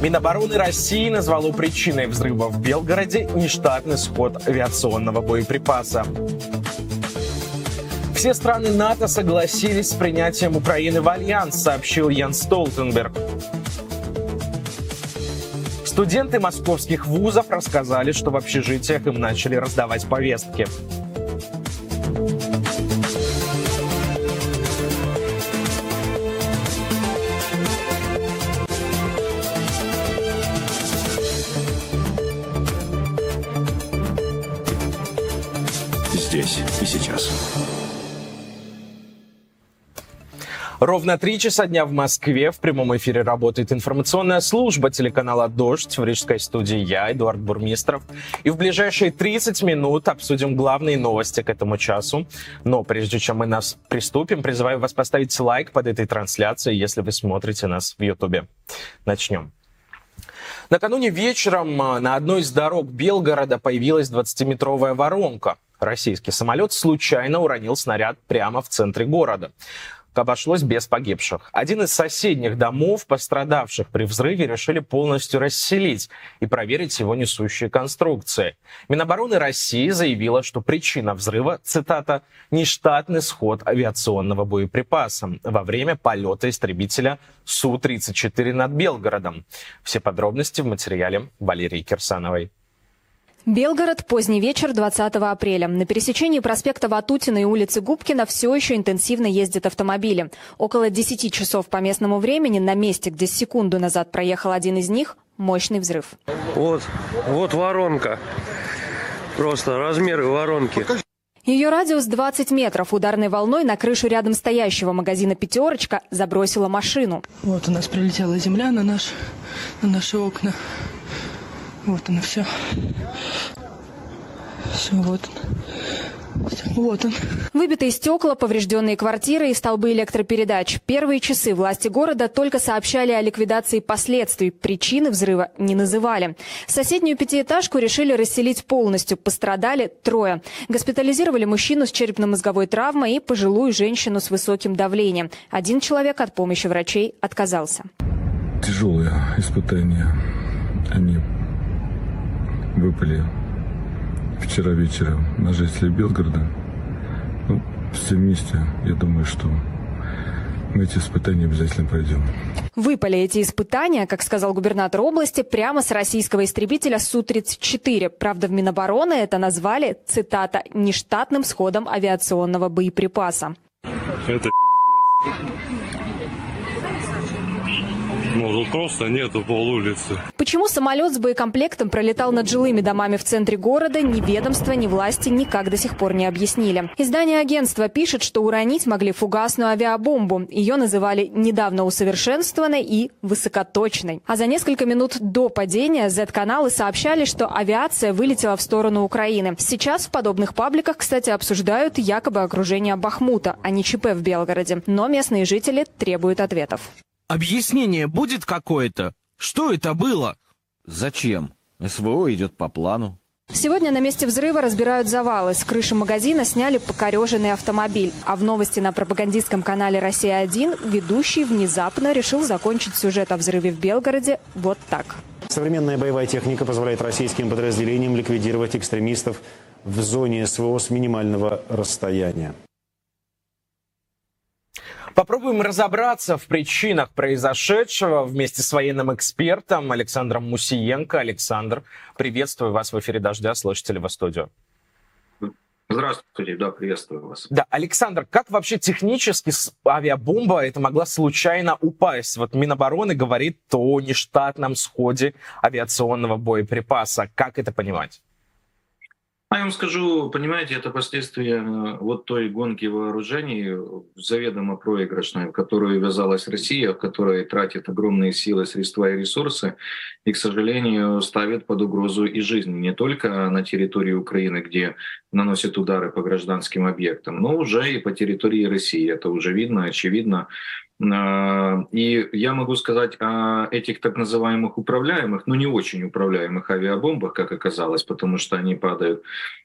Минобороны России назвало причиной взрыва в Белгороде нештатный сход авиационного боеприпаса. Все страны НАТО согласились с принятием Украины в альянс, сообщил Ян Столтенберг. Студенты московских вузов рассказали, что в общежитиях им начали раздавать повестки. Ровно три часа дня в Москве в прямом эфире работает информационная служба телеканала «Дождь». В рижской студии я, Эдуард Бурмистров. И в ближайшие 30 минут обсудим главные новости к этому часу. Но прежде чем мы нас приступим, призываю вас поставить лайк под этой трансляцией, если вы смотрите нас в Ютубе. Начнем. Накануне вечером а, на одной из дорог Белгорода появилась 20-метровая воронка. Российский самолет случайно уронил снаряд прямо в центре города обошлось без погибших. Один из соседних домов, пострадавших при взрыве, решили полностью расселить и проверить его несущие конструкции. Минобороны России заявила, что причина взрыва, цитата, «нештатный сход авиационного боеприпаса во время полета истребителя Су-34 над Белгородом». Все подробности в материале Валерии Кирсановой. Белгород, поздний вечер 20 апреля. На пересечении проспекта Ватутина и улицы Губкина все еще интенсивно ездят автомобили. Около 10 часов по местному времени на месте, где секунду назад проехал один из них, мощный взрыв. Вот, вот воронка. Просто размеры воронки. Ее радиус 20 метров. Ударной волной на крышу рядом стоящего магазина «Пятерочка» забросила машину. Вот у нас прилетела земля на, наш, на наши окна. Вот оно все. Все, вот он. Вот он. Выбитые стекла, поврежденные квартиры и столбы электропередач. Первые часы власти города только сообщали о ликвидации последствий. Причины взрыва не называли. Соседнюю пятиэтажку решили расселить полностью. Пострадали трое. Госпитализировали мужчину с черепно-мозговой травмой и пожилую женщину с высоким давлением. Один человек от помощи врачей отказался. Тяжелые испытания. Они выпали вчера вечером на жителей Белгорода. Ну, все вместе, я думаю, что мы эти испытания обязательно пройдем. Выпали эти испытания, как сказал губернатор области, прямо с российского истребителя Су-34. Правда, в Минобороны это назвали, цитата, «нештатным сходом авиационного боеприпаса». Это Ну, тут просто нету пол. Почему самолет с боекомплектом пролетал над жилыми домами в центре города, ни ведомства, ни власти никак до сих пор не объяснили. Издание агентства пишет, что уронить могли фугасную авиабомбу. Ее называли недавно усовершенствованной и высокоточной. А за несколько минут до падения Z-каналы сообщали, что авиация вылетела в сторону Украины. Сейчас в подобных пабликах, кстати, обсуждают якобы окружение Бахмута, а не ЧП в Белгороде. Но местные жители требуют ответов. Объяснение будет какое-то? Что это было? Зачем? СВО идет по плану. Сегодня на месте взрыва разбирают завалы. С крыши магазина сняли покореженный автомобиль. А в новости на пропагандистском канале «Россия-1» ведущий внезапно решил закончить сюжет о взрыве в Белгороде вот так. Современная боевая техника позволяет российским подразделениям ликвидировать экстремистов в зоне СВО с минимального расстояния. Попробуем разобраться в причинах произошедшего вместе с военным экспертом Александром Мусиенко. Александр, приветствую вас в эфире «Дождя», слышите в студию? Здравствуйте, да, приветствую вас. Да, Александр, как вообще технически авиабомба это могла случайно упасть? Вот Минобороны говорит о нештатном сходе авиационного боеприпаса. Как это понимать? А я вам скажу, понимаете, это последствия э, вот той гонки вооружений, заведомо проигрышной, в которую ввязалась Россия, в которой тратит огромные силы, средства и ресурсы, и, к сожалению, ставит под угрозу и жизнь не только на территории Украины, где наносит удары по гражданским объектам, но уже и по территории России. Это уже видно, очевидно. А, и я могу сказать о этих так называемых управляемых, но не очень управляемых авиабомбах, как оказалось, потому что они падают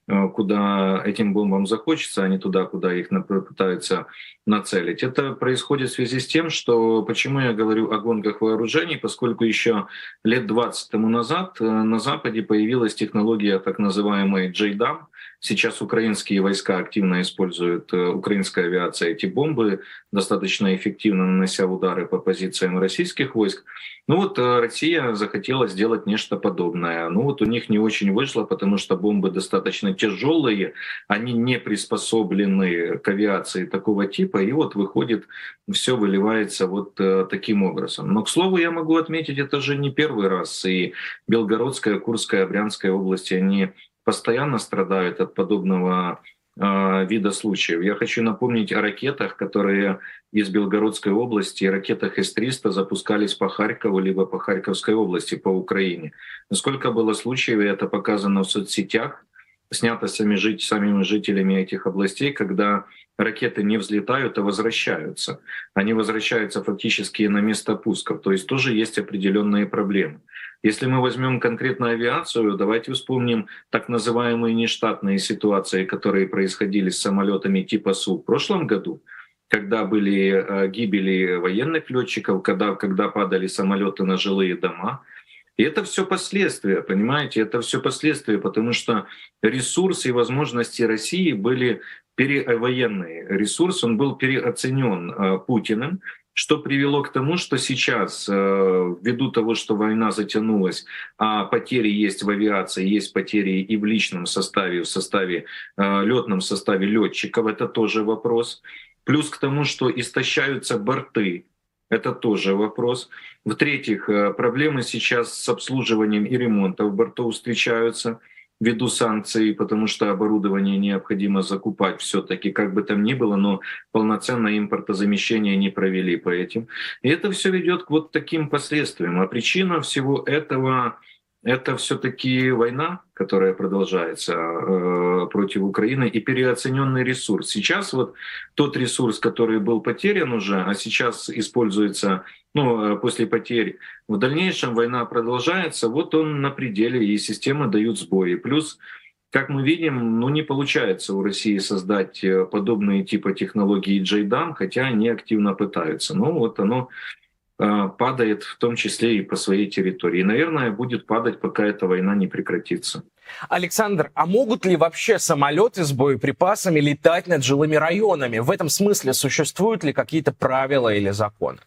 э, куда этим бомбам захочется, а не туда, куда их пытаются нацелить. Это происходит в связи с тем, что почему я говорю о гонках вооружений, поскольку еще лет 20 тому назад э, на Западе появилась технология так называемой JDAM. Сейчас украинские войска активно используют, э, украинская авиация, эти бомбы, достаточно эффективно нанося удары по позициям российских войск. Ну вот э, Россия захотела сделать нечто подобное. Ну вот у них не очень вышло, потому что бомбы достаточно тяжелые, они не приспособлены к авиации такого типа, и вот выходит, все выливается вот э, таким образом. Но, к слову, я могу отметить, это же не первый раз, и Белгородская, Курская, Брянская области, они постоянно страдают от подобного э, вида случаев. Я хочу напомнить о ракетах, которые из Белгородской области, ракетах С-300 запускались по Харькову, либо по Харьковской области, по Украине. Насколько было случаев, и это показано в соцсетях, снято сами жить, самими жителями этих областей, когда ракеты не взлетают, а возвращаются. Они возвращаются фактически на место пусков. То есть тоже есть определенные проблемы. Если мы возьмем конкретно авиацию, давайте вспомним так называемые нештатные ситуации, которые происходили с самолетами типа Су в прошлом году, когда были э, гибели военных летчиков, когда, когда падали самолеты на жилые дома. И это все последствия, понимаете, это все последствия, потому что ресурсы и возможности России были перевоенные. Ресурс, он был переоценен э, Путиным, что привело к тому, что сейчас, э, ввиду того, что война затянулась, а потери есть в авиации, есть потери и в личном составе, в составе, э, летном составе летчиков, это тоже вопрос. Плюс к тому, что истощаются борты, это тоже вопрос. В-третьих, э, проблемы сейчас с обслуживанием и ремонтом бортов встречаются – ввиду санкций, потому что оборудование необходимо закупать все-таки, как бы там ни было, но полноценное импортозамещение не провели по этим. И это все ведет к вот таким последствиям. А причина всего этого это все-таки война, которая продолжается э, против Украины, и переоцененный ресурс. Сейчас вот тот ресурс, который был потерян уже, а сейчас используется ну, э, после потерь, в дальнейшем война продолжается, вот он на пределе, и системы дают сбои. Плюс как мы видим, ну не получается у России создать э, подобные типа технологии JDAM, хотя они активно пытаются. Ну вот оно падает в том числе и по своей территории. И, наверное, будет падать, пока эта война не прекратится. Александр, а могут ли вообще самолеты с боеприпасами летать над жилыми районами? В этом смысле существуют ли какие-то правила или законы?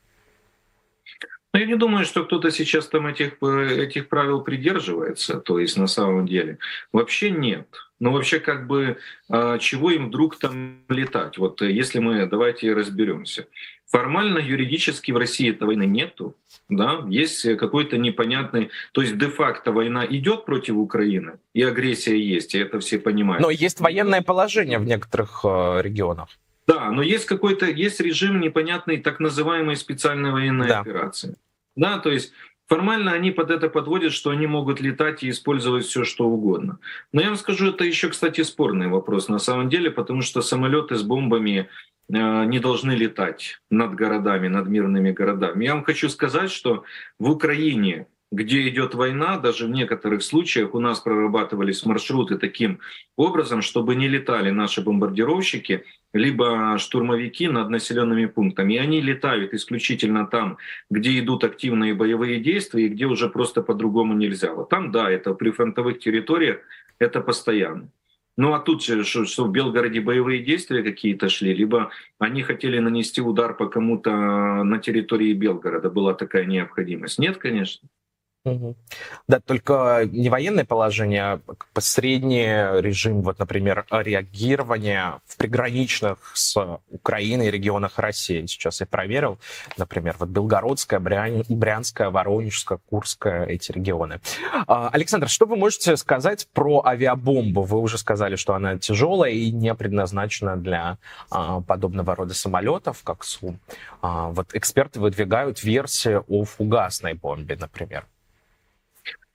Ну, я не думаю, что кто-то сейчас там этих, э, этих правил придерживается. То есть на самом деле вообще нет. Но вообще как бы а, чего им вдруг там летать? Вот э, если мы давайте разберемся. Формально, юридически в России этой войны нету. Да? Есть какой-то непонятный... То есть де-факто война идет против Украины, и агрессия есть, и это все понимают. Но есть военное положение в некоторых э, регионах. Да, но есть какой-то есть режим непонятной так называемой специальной военной да. операции. Да, то есть Формально они под это подводят, что они могут летать и использовать все, что угодно. Но я вам скажу, это еще, кстати, спорный вопрос на самом деле, потому что самолеты с бомбами Э, не должны летать над городами, над мирными городами. Я вам хочу сказать, что в Украине, где идет война, даже в некоторых случаях у нас прорабатывались маршруты таким образом, чтобы не летали наши бомбардировщики, либо штурмовики над населенными пунктами. И они летают исключительно там, где идут активные боевые действия и где уже просто по-другому нельзя. Вот там, да, это при фронтовых территориях, это постоянно. Ну а тут что, что в Белгороде боевые действия какие-то шли, либо они хотели нанести удар по кому-то на территории Белгорода, была такая необходимость. Нет, конечно. Да, только не военное положение, а средний режим, вот, например, реагирования в приграничных с Украиной регионах России. Сейчас я проверил, например, вот Белгородская, Брян... Брянская, Воронежская, Курская, эти регионы. А, Александр, что вы можете сказать про авиабомбу? Вы уже сказали, что она тяжелая и не предназначена для а, подобного рода самолетов, как Су. А, вот эксперты выдвигают версию о фугасной бомбе, например.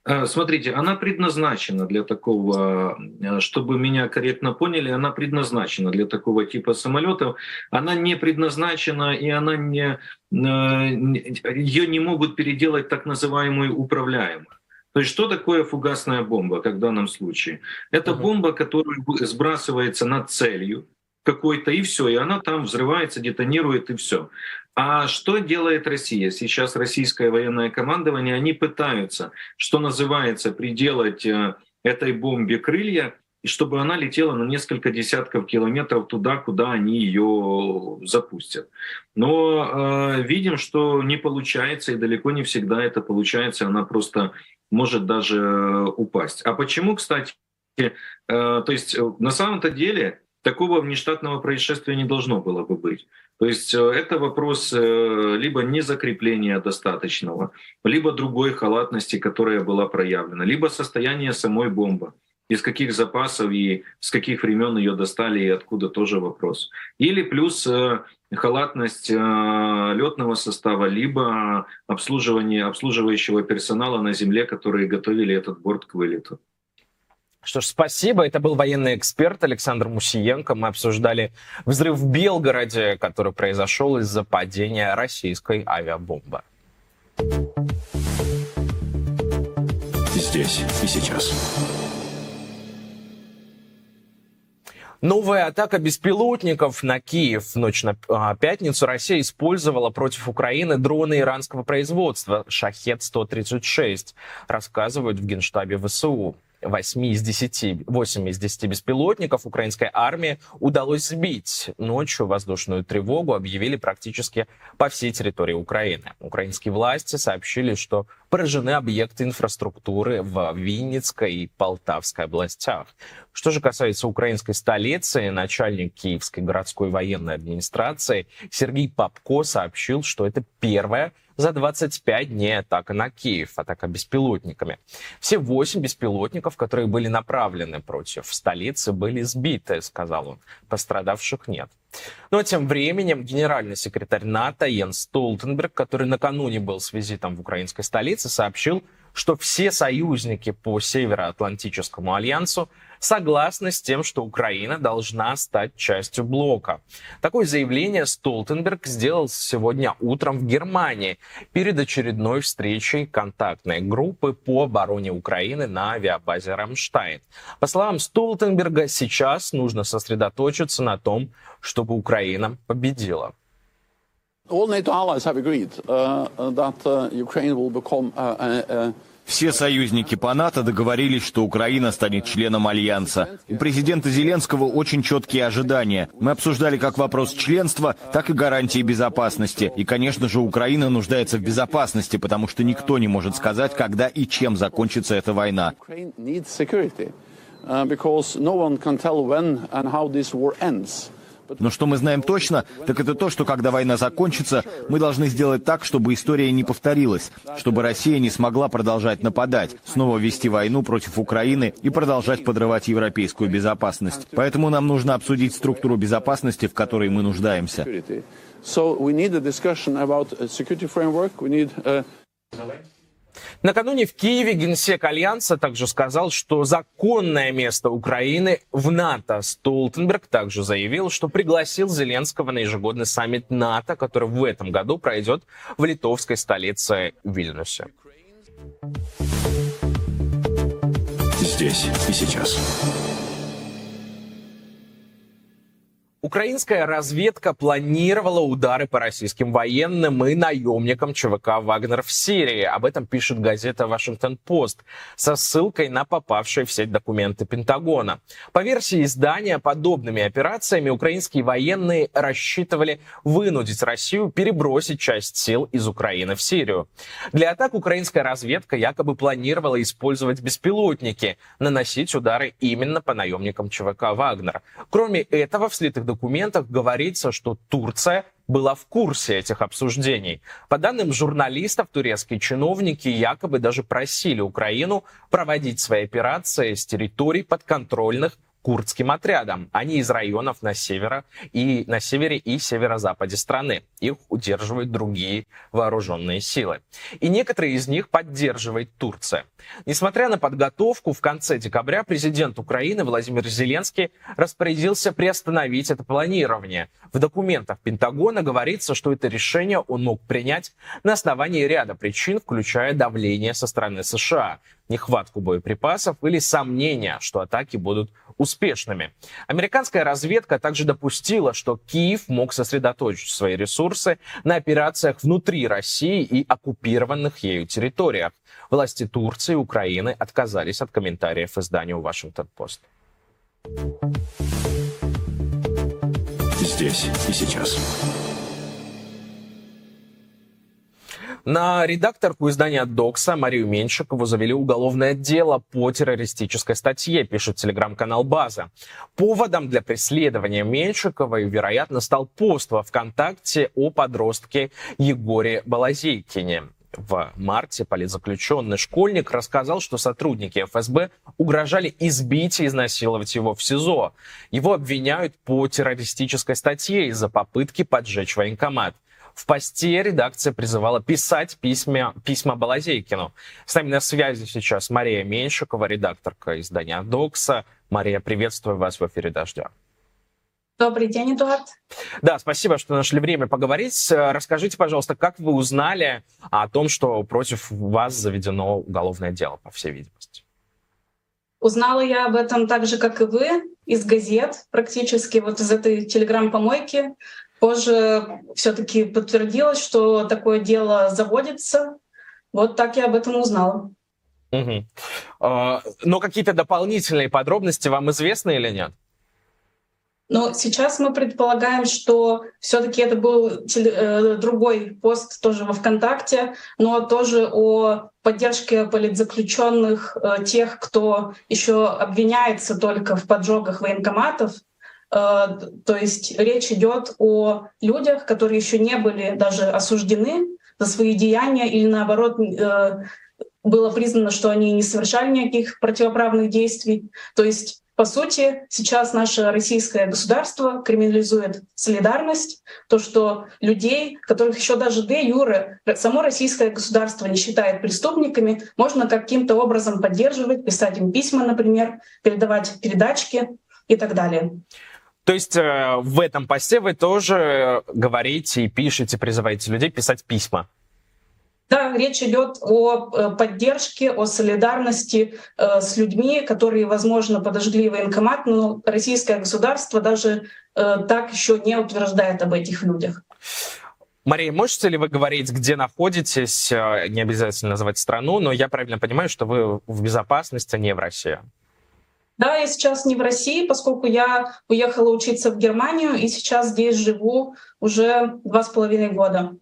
Э, смотрите, она предназначена для такого, э, чтобы меня корректно поняли, она предназначена для такого типа самолетов. Она не предназначена и она не, э, ее не могут переделать так называемую управляемую. То есть что такое фугасная бомба, как в данном случае? Это uh-huh. бомба, которая сбрасывается над целью, какой-то, и все, и она там взрывается, детонирует, и все. А что делает Россия? Сейчас российское военное командование, они пытаются, что называется, приделать э, этой бомбе крылья, и чтобы она летела на несколько десятков километров туда, куда они ее запустят. Но э, видим, что не получается, и далеко не всегда это получается, она просто может даже упасть. А почему, кстати, э, то есть э, на самом-то деле такого внештатного происшествия не должно было бы быть. То есть э, это вопрос э, либо незакрепления достаточного, либо другой халатности, которая была проявлена, либо состояние самой бомбы из каких запасов и с каких времен ее достали и откуда тоже вопрос. Или плюс э, халатность летного состава, либо обслуживание обслуживающего персонала на земле, которые готовили этот борт к вылету. Что ж, спасибо. Это был военный эксперт Александр Мусиенко. Мы обсуждали взрыв в Белгороде, который произошел из-за падения российской авиабомбы. Здесь и сейчас. Новая атака беспилотников на Киев в ночь на а, пятницу Россия использовала против Украины дроны иранского производства «Шахет-136», рассказывают в Генштабе ВСУ. 8 из 10, 8 из 10 беспилотников украинской армии удалось сбить. Ночью воздушную тревогу объявили практически по всей территории Украины. Украинские власти сообщили, что поражены объекты инфраструктуры в Винницкой и Полтавской областях. Что же касается украинской столицы, начальник Киевской городской военной администрации Сергей Попко сообщил, что это первая за 25 дней атака на Киев, атака беспилотниками. Все восемь беспилотников, которые были направлены против столицы, были сбиты, сказал он. Пострадавших нет. Но тем временем генеральный секретарь НАТО Йен Столтенберг, который накануне был с визитом в украинской столице, сообщил, что все союзники по Североатлантическому альянсу согласны с тем, что Украина должна стать частью блока. Такое заявление Столтенберг сделал сегодня утром в Германии перед очередной встречей контактной группы по обороне Украины на авиабазе «Рамштайн». По словам Столтенберга, сейчас нужно сосредоточиться на том, чтобы Украина победила. All NATO allies have agreed uh, that uh, Ukraine will become uh, uh, все союзники по НАТО договорились, что Украина станет членом Альянса. У президента Зеленского очень четкие ожидания. Мы обсуждали как вопрос членства, так и гарантии безопасности. И, конечно же, Украина нуждается в безопасности, потому что никто не может сказать, когда и чем закончится эта война. Но что мы знаем точно, так это то, что когда война закончится, мы должны сделать так, чтобы история не повторилась, чтобы Россия не смогла продолжать нападать, снова вести войну против Украины и продолжать подрывать европейскую безопасность. Поэтому нам нужно обсудить структуру безопасности, в которой мы нуждаемся. So we need a discussion about security framework. We need a... Накануне в Киеве генсек Альянса также сказал, что законное место Украины в НАТО. Столтенберг также заявил, что пригласил Зеленского на ежегодный саммит НАТО, который в этом году пройдет в литовской столице Вильнюсе. Здесь и сейчас. Украинская разведка планировала удары по российским военным и наемникам ЧВК «Вагнер» в Сирии. Об этом пишет газета «Вашингтон-Пост» со ссылкой на попавшие в сеть документы Пентагона. По версии издания, подобными операциями украинские военные рассчитывали вынудить Россию перебросить часть сил из Украины в Сирию. Для атак украинская разведка якобы планировала использовать беспилотники, наносить удары именно по наемникам ЧВК «Вагнер». Кроме этого, в слитых документах говорится, что Турция была в курсе этих обсуждений. По данным журналистов, турецкие чиновники якобы даже просили Украину проводить свои операции с территорий подконтрольных курдским отрядам. Они из районов на, северо и, на севере и северо-западе страны. Их удерживают другие вооруженные силы. И некоторые из них поддерживает Турция. Несмотря на подготовку, в конце декабря президент Украины Владимир Зеленский распорядился приостановить это планирование. В документах Пентагона говорится, что это решение он мог принять на основании ряда причин, включая давление со стороны США. Нехватку боеприпасов или сомнения, что атаки будут успешными. Американская разведка также допустила, что Киев мог сосредоточить свои ресурсы на операциях внутри России и оккупированных ею территориях. Власти Турции и Украины отказались от комментариев изданию Вашингтон-Пост. Здесь и сейчас. На редакторку издания «Докса» Марию Меньшикову завели уголовное дело по террористической статье, пишет телеграм-канал «База». Поводом для преследования Меньшиковой, вероятно, стал пост во ВКонтакте о подростке Егоре Балазейкине. В марте политзаключенный школьник рассказал, что сотрудники ФСБ угрожали избить и изнасиловать его в СИЗО. Его обвиняют по террористической статье из-за попытки поджечь военкомат. В посте редакция призывала писать письма, письма Балазейкину. С нами на связи сейчас Мария Меньшикова, редакторка издания «Докса». Мария, приветствую вас в эфире «Дождя». Добрый день, Эдуард. Да, спасибо, что нашли время поговорить. Расскажите, пожалуйста, как вы узнали о том, что против вас заведено уголовное дело, по всей видимости? Узнала я об этом так же, как и вы, из газет, практически вот из этой телеграм-помойки. Позже все-таки подтвердилось, что такое дело заводится. Вот так я об этом узнала. Угу. Но какие-то дополнительные подробности вам известны или нет? Но сейчас мы предполагаем, что все-таки это был э, другой пост тоже во ВКонтакте, но тоже о поддержке политзаключенных, э, тех, кто еще обвиняется только в поджогах военкоматов. Э, то есть речь идет о людях, которые еще не были даже осуждены за свои деяния или наоборот было признано, что они не совершали никаких противоправных действий. То есть по сути, сейчас наше российское государство криминализует солидарность, то, что людей, которых еще даже де юре само российское государство не считает преступниками, можно каким-то образом поддерживать, писать им письма, например, передавать передачки и так далее. То есть э, в этом посте вы тоже говорите и пишете, призываете людей писать письма? Да, речь идет о э, поддержке, о солидарности э, с людьми, которые, возможно, подожгли военкомат, но российское государство даже э, так еще не утверждает об этих людях. Мария, можете ли вы говорить, где находитесь? Не обязательно называть страну, но я правильно понимаю, что вы в безопасности, а не в России. Да, я сейчас не в России, поскольку я уехала учиться в Германию и сейчас здесь живу уже два с половиной года.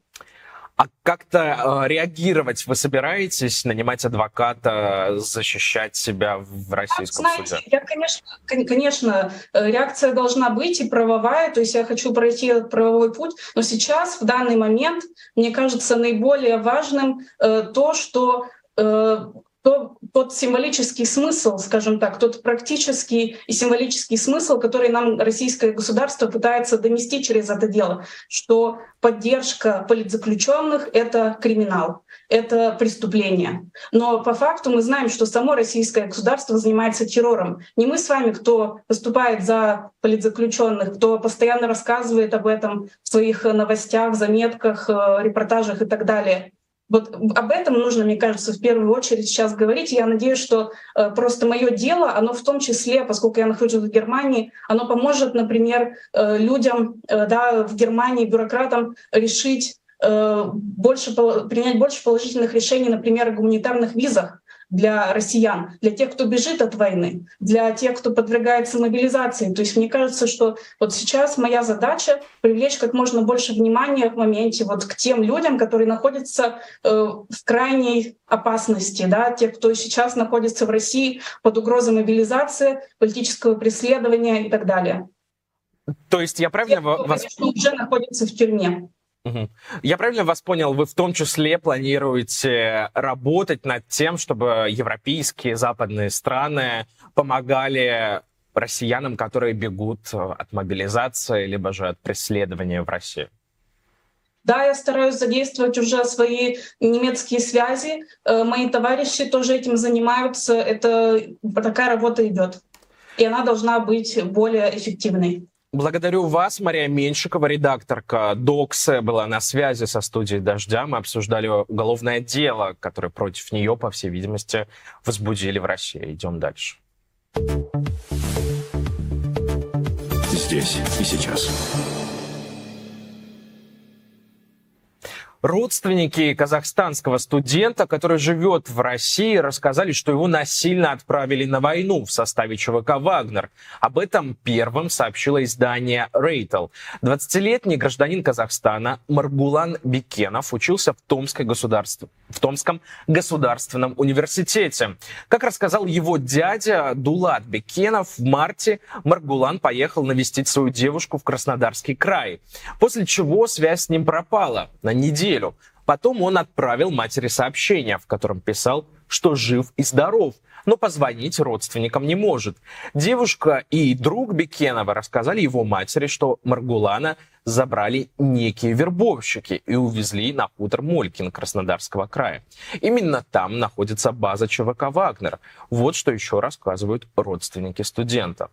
А как-то э, реагировать вы собираетесь, нанимать адвоката, защищать себя в российском Знаете, суде? Я, конечно, конечно, э, реакция должна быть и правовая, то есть я хочу пройти этот правовой путь, но сейчас, в данный момент, мне кажется наиболее важным э, то, что э, то, тот символический смысл, скажем так, тот практический и символический смысл, который нам российское государство пытается донести через это дело, что поддержка политзаключенных — это криминал, это преступление. Но по факту мы знаем, что само российское государство занимается террором. Не мы с вами, кто выступает за политзаключенных, кто постоянно рассказывает об этом в своих новостях, заметках, э, репортажах и так далее. Вот об этом нужно, мне кажется, в первую очередь сейчас говорить. Я надеюсь, что э, просто мое дело, оно в том числе, поскольку я нахожусь в Германии, оно поможет, например, э, людям э, да, в Германии, бюрократам решить больше, принять больше положительных решений, например, о гуманитарных визах для россиян, для тех, кто бежит от войны, для тех, кто подвергается мобилизации. То есть мне кажется, что вот сейчас моя задача привлечь как можно больше внимания в моменте вот к тем людям, которые находятся э, в крайней опасности, да, те, кто сейчас находится в России под угрозой мобилизации, политического преследования и так далее. То есть я правильно те, кто, вас... конечно, уже находится в тюрьме. Я правильно вас понял, вы в том числе планируете работать над тем, чтобы европейские западные страны помогали россиянам, которые бегут от мобилизации, либо же от преследования в России? Да, я стараюсь задействовать уже свои немецкие связи. Э, мои товарищи тоже этим занимаются. Это такая работа идет. И она должна быть более эффективной. Благодарю вас, Мария Меньшикова, редакторка Докса, была на связи со студией «Дождя». Мы обсуждали уголовное дело, которое против нее, по всей видимости, возбудили в России. Идем дальше. Здесь и сейчас. Родственники казахстанского студента, который живет в России, рассказали, что его насильно отправили на войну в составе ЧВК «Вагнер». Об этом первым сообщило издание «Рейтл». 20-летний гражданин Казахстана Маргулан Бекенов учился в, Томской государств... в Томском государственном университете. Как рассказал его дядя Дулат Бекенов, в марте Маргулан поехал навестить свою девушку в Краснодарский край, после чего связь с ним пропала на неделю неделю. Потом он отправил матери сообщение, в котором писал, что жив и здоров, но позвонить родственникам не может. Девушка и друг Бекенова рассказали его матери, что Маргулана забрали некие вербовщики и увезли на хутор Молькин Краснодарского края. Именно там находится база ЧВК «Вагнер». Вот что еще рассказывают родственники студента.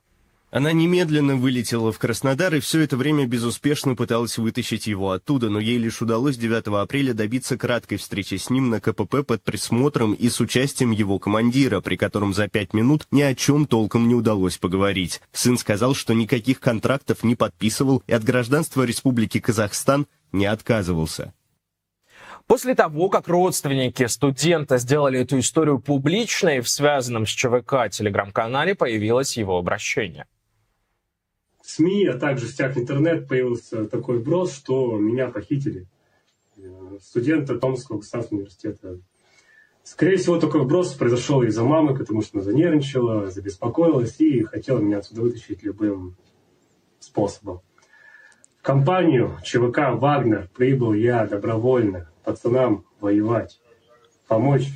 Она немедленно вылетела в Краснодар и все это время безуспешно пыталась вытащить его оттуда, но ей лишь удалось 9 апреля добиться краткой встречи с ним на КПП под присмотром и с участием его командира, при котором за пять минут ни о чем толком не удалось поговорить. Сын сказал, что никаких контрактов не подписывал и от гражданства Республики Казахстан не отказывался. После того, как родственники студента сделали эту историю публичной, в связанном с ЧВК телеграм-канале появилось его обращение. СМИ, а также в сетях интернет появился такой вброс, что меня похитили. Э, студента Томского государственного университета. Скорее всего, такой вброс произошел из-за мамы, потому что она занервничала, забеспокоилась и хотела меня отсюда вытащить любым способом. В компанию ЧВК «Вагнер» прибыл я добровольно пацанам воевать, помочь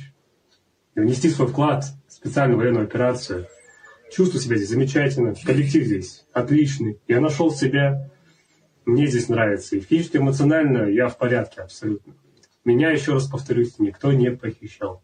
и внести свой вклад в специальную военную операцию – Чувствую себя здесь замечательно, коллектив здесь отличный. Я нашел себя, мне здесь нравится. И физически, эмоционально я в порядке абсолютно. Меня, еще раз повторюсь, никто не похищал.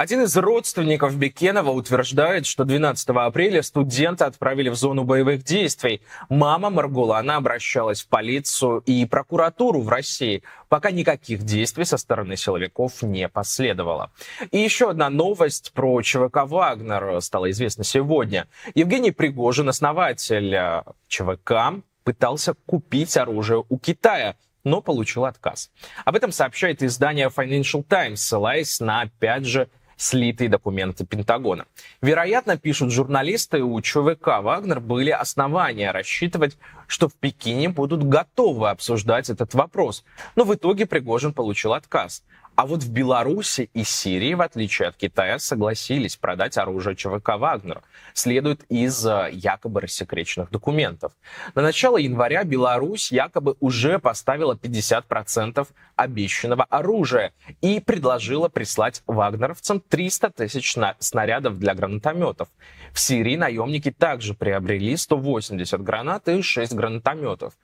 Один из родственников Бекенова утверждает, что 12 апреля студента отправили в зону боевых действий. Мама Маргулана обращалась в полицию и прокуратуру в России, пока никаких действий со стороны силовиков не последовало. И еще одна новость про ЧВК «Вагнер» стала известна сегодня. Евгений Пригожин, основатель э, ЧВК, пытался купить оружие у Китая – но получил отказ. Об этом сообщает издание Financial Times, ссылаясь на, опять же, слитые документы Пентагона. Вероятно, пишут журналисты, у ЧВК «Вагнер» были основания рассчитывать, что в Пекине будут готовы обсуждать этот вопрос. Но в итоге Пригожин получил отказ. А вот в Беларуси и Сирии, в отличие от Китая, согласились продать оружие ЧВК «Вагнер», следует из э, якобы рассекреченных документов. На начало января Беларусь якобы уже поставила 50% обещанного оружия и предложила прислать вагнеровцам 300 тысяч снарядов для гранатометов. В Сирии наемники также приобрели 180 гранат и 6 гранатометов.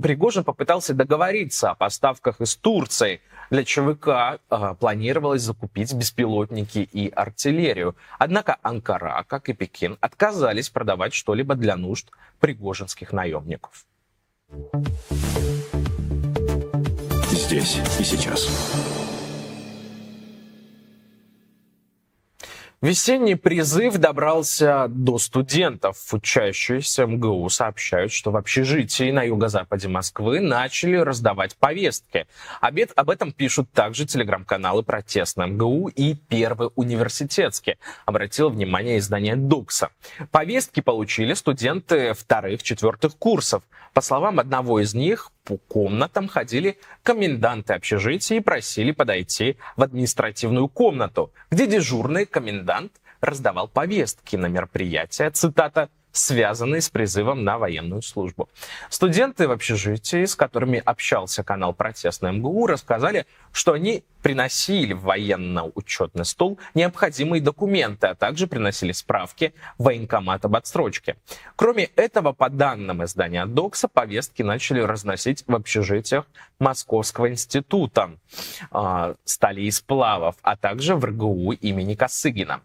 Пригожин попытался договориться о поставках из Турции. Для ЧВК э, планировалось закупить беспилотники и артиллерию. Однако Анкара, как и Пекин, отказались продавать что-либо для нужд пригожинских наемников. Здесь и сейчас. Весенний призыв добрался до студентов. Учащиеся МГУ сообщают, что в общежитии на юго-западе Москвы начали раздавать повестки. Обед, об этом пишут также телеграм-каналы «Протестный МГУ» и «Первый университетский», обратило внимание издание «Дукса». Повестки получили студенты вторых-четвертых курсов. По словам одного из них, по комнатам ходили коменданты общежития и просили подойти в административную комнату, где дежурный комендант раздавал повестки на мероприятия, цитата, связанные с призывом на военную службу. Студенты в общежитии, с которыми общался канал «Протестный МГУ», рассказали, что они приносили в военно-учетный стол необходимые документы, а также приносили справки в военкомат об отсрочке. Кроме этого, по данным издания «Докса», повестки начали разносить в общежитиях Московского института э, стали и сплавов, а также в РГУ имени Косыгина.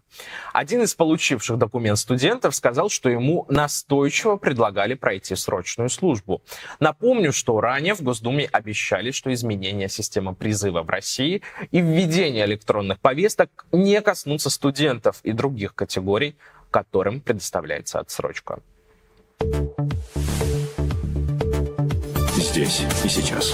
Один из получивших документ студентов сказал, что ему настойчиво предлагали пройти срочную службу. Напомню, что ранее в Госдуме обещали, что изменения системы призыва в России и введение электронных повесток не коснутся студентов и других категорий, которым предоставляется отсрочка. Здесь и сейчас.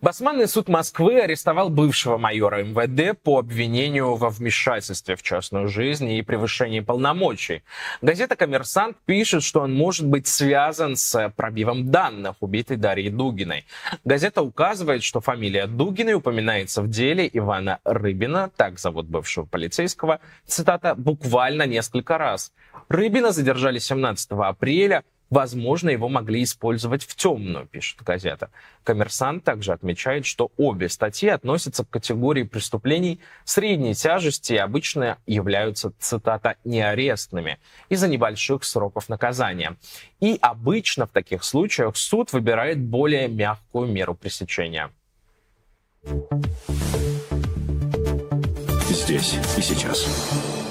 Басманный суд Москвы арестовал бывшего майора МВД по обвинению во вмешательстве в частную жизнь и превышении полномочий. Газета «Коммерсант» пишет, что он может быть связан с пробивом данных убитой Дарьи Дугиной. Газета указывает, что фамилия Дугиной упоминается в деле Ивана Рыбина, так зовут бывшего полицейского, цитата, буквально несколько раз. Рыбина задержали 17 апреля, Возможно, его могли использовать в темную, пишет газета. Коммерсант также отмечает, что обе статьи относятся к категории преступлений средней тяжести и обычно являются, цитата, неарестными из-за небольших сроков наказания. И обычно в таких случаях суд выбирает более мягкую меру пресечения. Здесь и сейчас.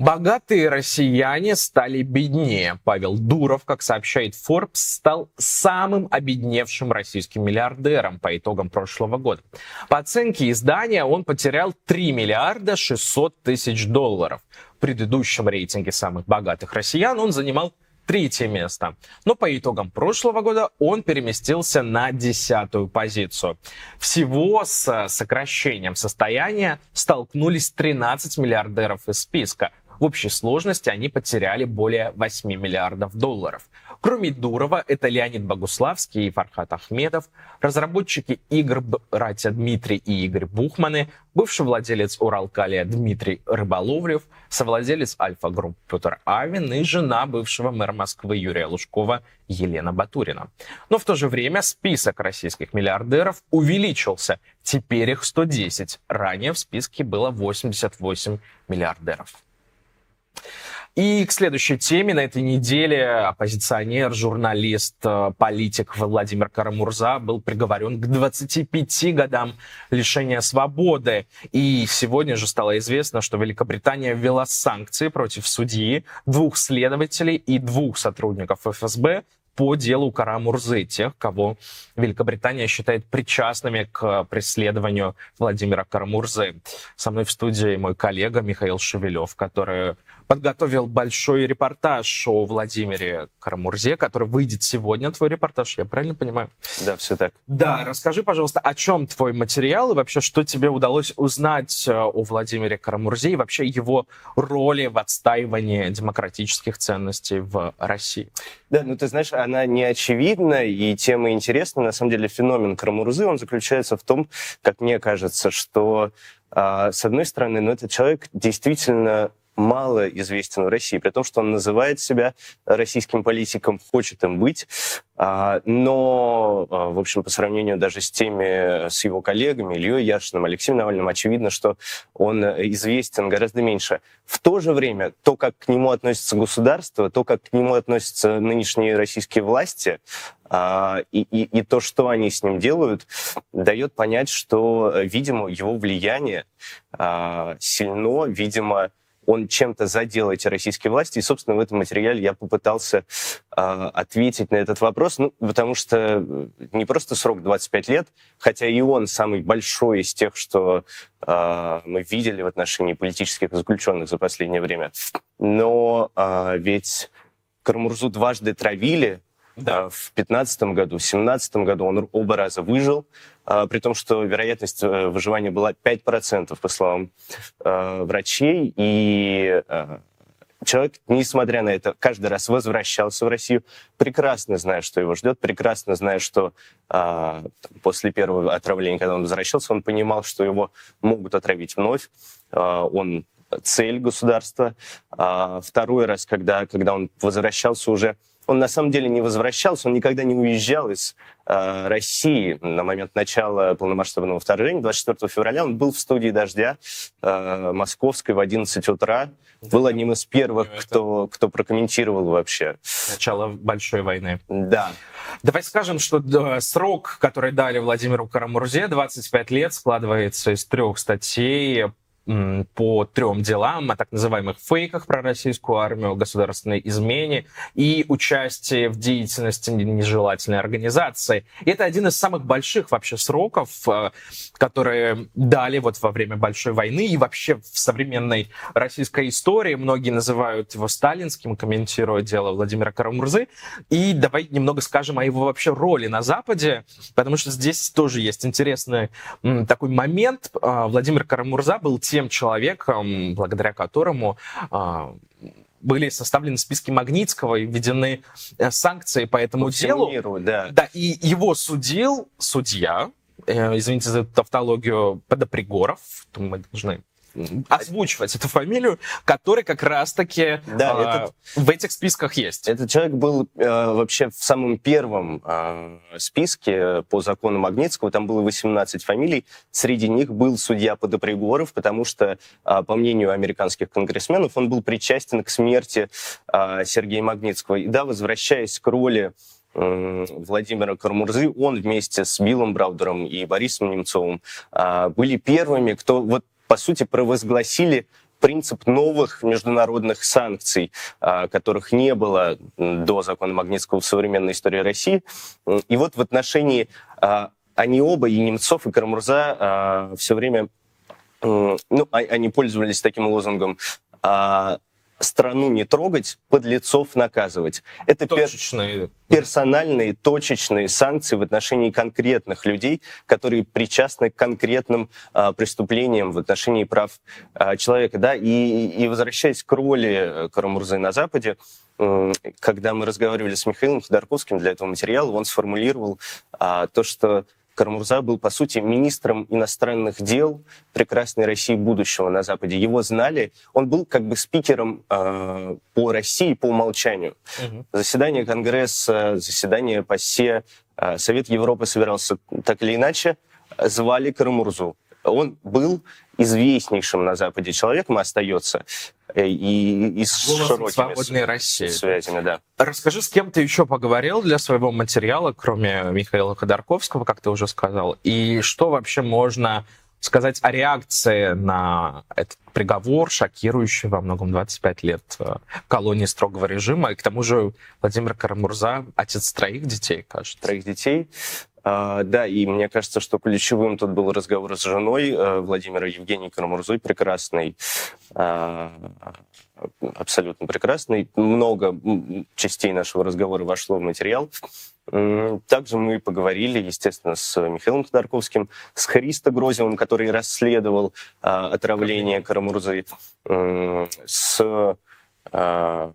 Богатые россияне стали беднее. Павел Дуров, как сообщает Forbes, стал самым обедневшим российским миллиардером по итогам прошлого года. По оценке издания он потерял 3 миллиарда 600 тысяч долларов. В предыдущем рейтинге самых богатых россиян он занимал третье место. Но по итогам прошлого года он переместился на десятую позицию. Всего с сокращением состояния столкнулись 13 миллиардеров из списка. В общей сложности они потеряли более 8 миллиардов долларов. Кроме Дурова, это Леонид Богуславский и Фархат Ахмедов, разработчики игр братья Дмитрий и Игорь Бухманы, бывший владелец Уралкалия Дмитрий Рыболовлев, совладелец Альфа-групп Петр Авин и жена бывшего мэра Москвы Юрия Лужкова Елена Батурина. Но в то же время список российских миллиардеров увеличился. Теперь их 110. Ранее в списке было 88 миллиардеров. И к следующей теме. На этой неделе оппозиционер, журналист, э, политик Владимир Карамурза был приговорен к 25 годам лишения свободы. И сегодня же стало известно, что Великобритания ввела санкции против судьи, двух следователей и двух сотрудников ФСБ по делу Карамурзы, тех, кого Великобритания считает причастными к преследованию Владимира Карамурзы. Со мной в студии мой коллега Михаил Шевелев, который подготовил большой репортаж о Владимире Карамурзе, который выйдет сегодня, твой репортаж, я правильно понимаю? Да, все так. Да, расскажи, пожалуйста, о чем твой материал и вообще, что тебе удалось узнать э, о Владимире Карамурзе и вообще его роли в отстаивании демократических ценностей в России? Да, ну ты знаешь, она не очевидна, и тема интересна. На самом деле феномен Карамурзы, он заключается в том, как мне кажется, что а, с одной стороны, ну, этот человек действительно мало известен в России, при том, что он называет себя российским политиком, хочет им быть, а, но, а, в общем, по сравнению даже с теми, с его коллегами, Ильей Яшиным, Алексеем Навальным, очевидно, что он известен гораздо меньше. В то же время, то, как к нему относится государство, то, как к нему относятся нынешние российские власти, а, и, и, и то, что они с ним делают, дает понять, что, видимо, его влияние сильно, видимо, он чем-то задел эти российские власти. И, собственно, в этом материале я попытался э, ответить на этот вопрос, ну, потому что э, не просто срок 25 лет, хотя и он самый большой из тех, что э, мы видели в отношении политических заключенных за последнее время. Но э, ведь Кармурзу дважды травили, да. В 2015 году, в 2017 году он оба раза выжил, а, при том, что вероятность э, выживания была 5%, по словам э, врачей. И э, человек, несмотря на это, каждый раз возвращался в Россию, прекрасно зная, что его ждет, прекрасно зная, что после первого отравления, когда он возвращался, он понимал, что его могут отравить вновь. Он цель государства. А второй раз, когда, когда он возвращался уже он на самом деле не возвращался, он никогда не уезжал из э, России на момент начала полномасштабного вторжения. 24 февраля он был в студии «Дождя» э, московской в 11 утра. Был одним из первых, кто, кто прокомментировал вообще. Начало большой войны. Да. Давай скажем, что да, срок, который дали Владимиру Карамурзе, 25 лет, складывается из трех статей по трем делам о так называемых фейках про российскую армию, государственной измене и участии в деятельности нежелательной организации. И это один из самых больших вообще сроков, э, которые дали вот во время Большой войны и вообще в современной российской истории. Многие называют его сталинским, комментируя дело Владимира Карамурзы. И давай немного скажем о его вообще роли на Западе, потому что здесь тоже есть интересный такой момент. А, Владимир Карамурза был тем человеком, благодаря которому а, были составлены списки Магнитского и введены э, санкции по этому По делу. миру, да. Да, и его судил судья, э, извините за тавтологию, Подопригоров, мы должны озвучивать эту фамилию, который как раз-таки Да, а, этот- в этих списках есть. Этот человек был э, вообще в самом первом э, списке по закону Магнитского. Там было 18 фамилий. Среди них был судья Подопригоров, потому что, э, по мнению американских конгрессменов, он был причастен к смерти э, Сергея Магнитского. И да, возвращаясь к роли Владимира Кармурзы, он вместе с Биллом Браудером и Борисом Немцовым были первыми, кто вот по сути провозгласили принцип новых международных санкций, а, которых не было до закона Магнитского в современной истории России. И вот в отношении а, они оба, и Немцов, и Карамурза, все время ну, а- они пользовались таким лозунгом а, страну не трогать, подлецов наказывать. Это пер- Точечные. персональные, точечные санкции в отношении конкретных людей, которые причастны к конкретным а, преступлениям в отношении прав а, человека. Да? И, и возвращаясь к роли э, Карамурзы на Западе, когда мы разговаривали с Михаилом Ходорковским для этого материала, он сформулировал а, то, что Карамурза был, по сути, министром иностранных дел прекрасной России будущего на Западе. Его знали. Он был как бы спикером э, по России по умолчанию. Заседание Конгресса, заседание ПАСЕ, э, Совет Европы собирался так или иначе, звали Карамурзу. Он был известнейшим на Западе человеком, остается, и, и с Голосом широкими свободной России. связями, да. Расскажи, с кем ты еще поговорил для своего материала, кроме Михаила Ходорковского, как ты уже сказал, и что вообще можно сказать о реакции на этот приговор, шокирующий во многом 25 лет э, колонии строгого режима. И к тому же Владимир Карамурза, отец троих детей, кажется. Троих детей. А, да, и мне кажется, что ключевым тут был разговор с женой э, Владимира Евгений Карамурзой, прекрасный, а, абсолютно прекрасный. Много частей нашего разговора вошло в материал. Также мы поговорили, естественно, с Михаилом Ходорковским, с Христо Грозевым, который расследовал а, отравление Карамурзы, с а,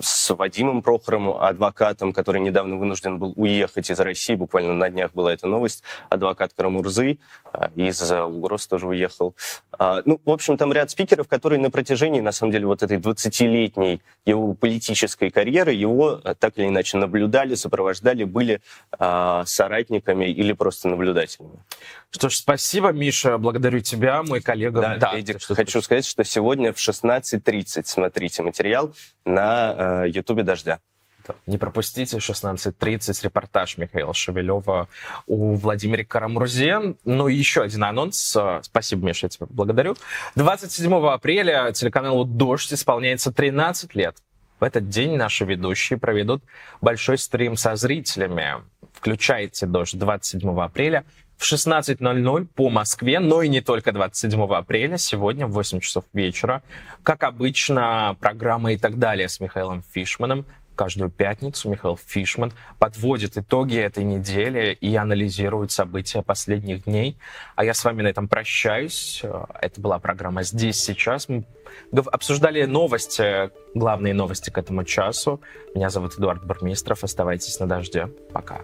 с Вадимом Прохором, адвокатом, который недавно вынужден был уехать из России. Буквально на днях была эта новость. Адвокат Карамурзы а, из-за угроз тоже уехал. А, Ну, в общем, там ряд спикеров, которые на протяжении, на самом деле, вот этой 20-летней его политической карьеры, его а, так или иначе наблюдали, сопровождали, были а, соратниками или просто наблюдателями. Что ж, спасибо, Миша, благодарю тебя, мой коллега. Да, Эдик, хочу сказать, что сегодня в 16.30 смотрите материал на э, Ютубе «Дождя». Не пропустите 16.30 репортаж Михаила Шевелева у Владимира Карамурзе. Ну и еще один анонс. Э, Спасибо, Миша, я тебя благодарю. 27 апреля телеканалу «Дождь» исполняется 13 лет. В этот день наши ведущие проведут большой стрим со зрителями. Включайте «Дождь» 27 апреля в 16.00 по Москве, но и не только 27 апреля, сегодня в 8 часов вечера. Как обычно, программа и так далее с Михаилом Фишманом. Каждую пятницу Михаил Фишман подводит итоги этой недели и анализирует события последних дней. А я с вами на этом прощаюсь. Это была программа «Здесь, сейчас». Мы обсуждали новости, главные новости к этому часу. Меня зовут Эдуард Бурмистров. Оставайтесь на дожде. Пока.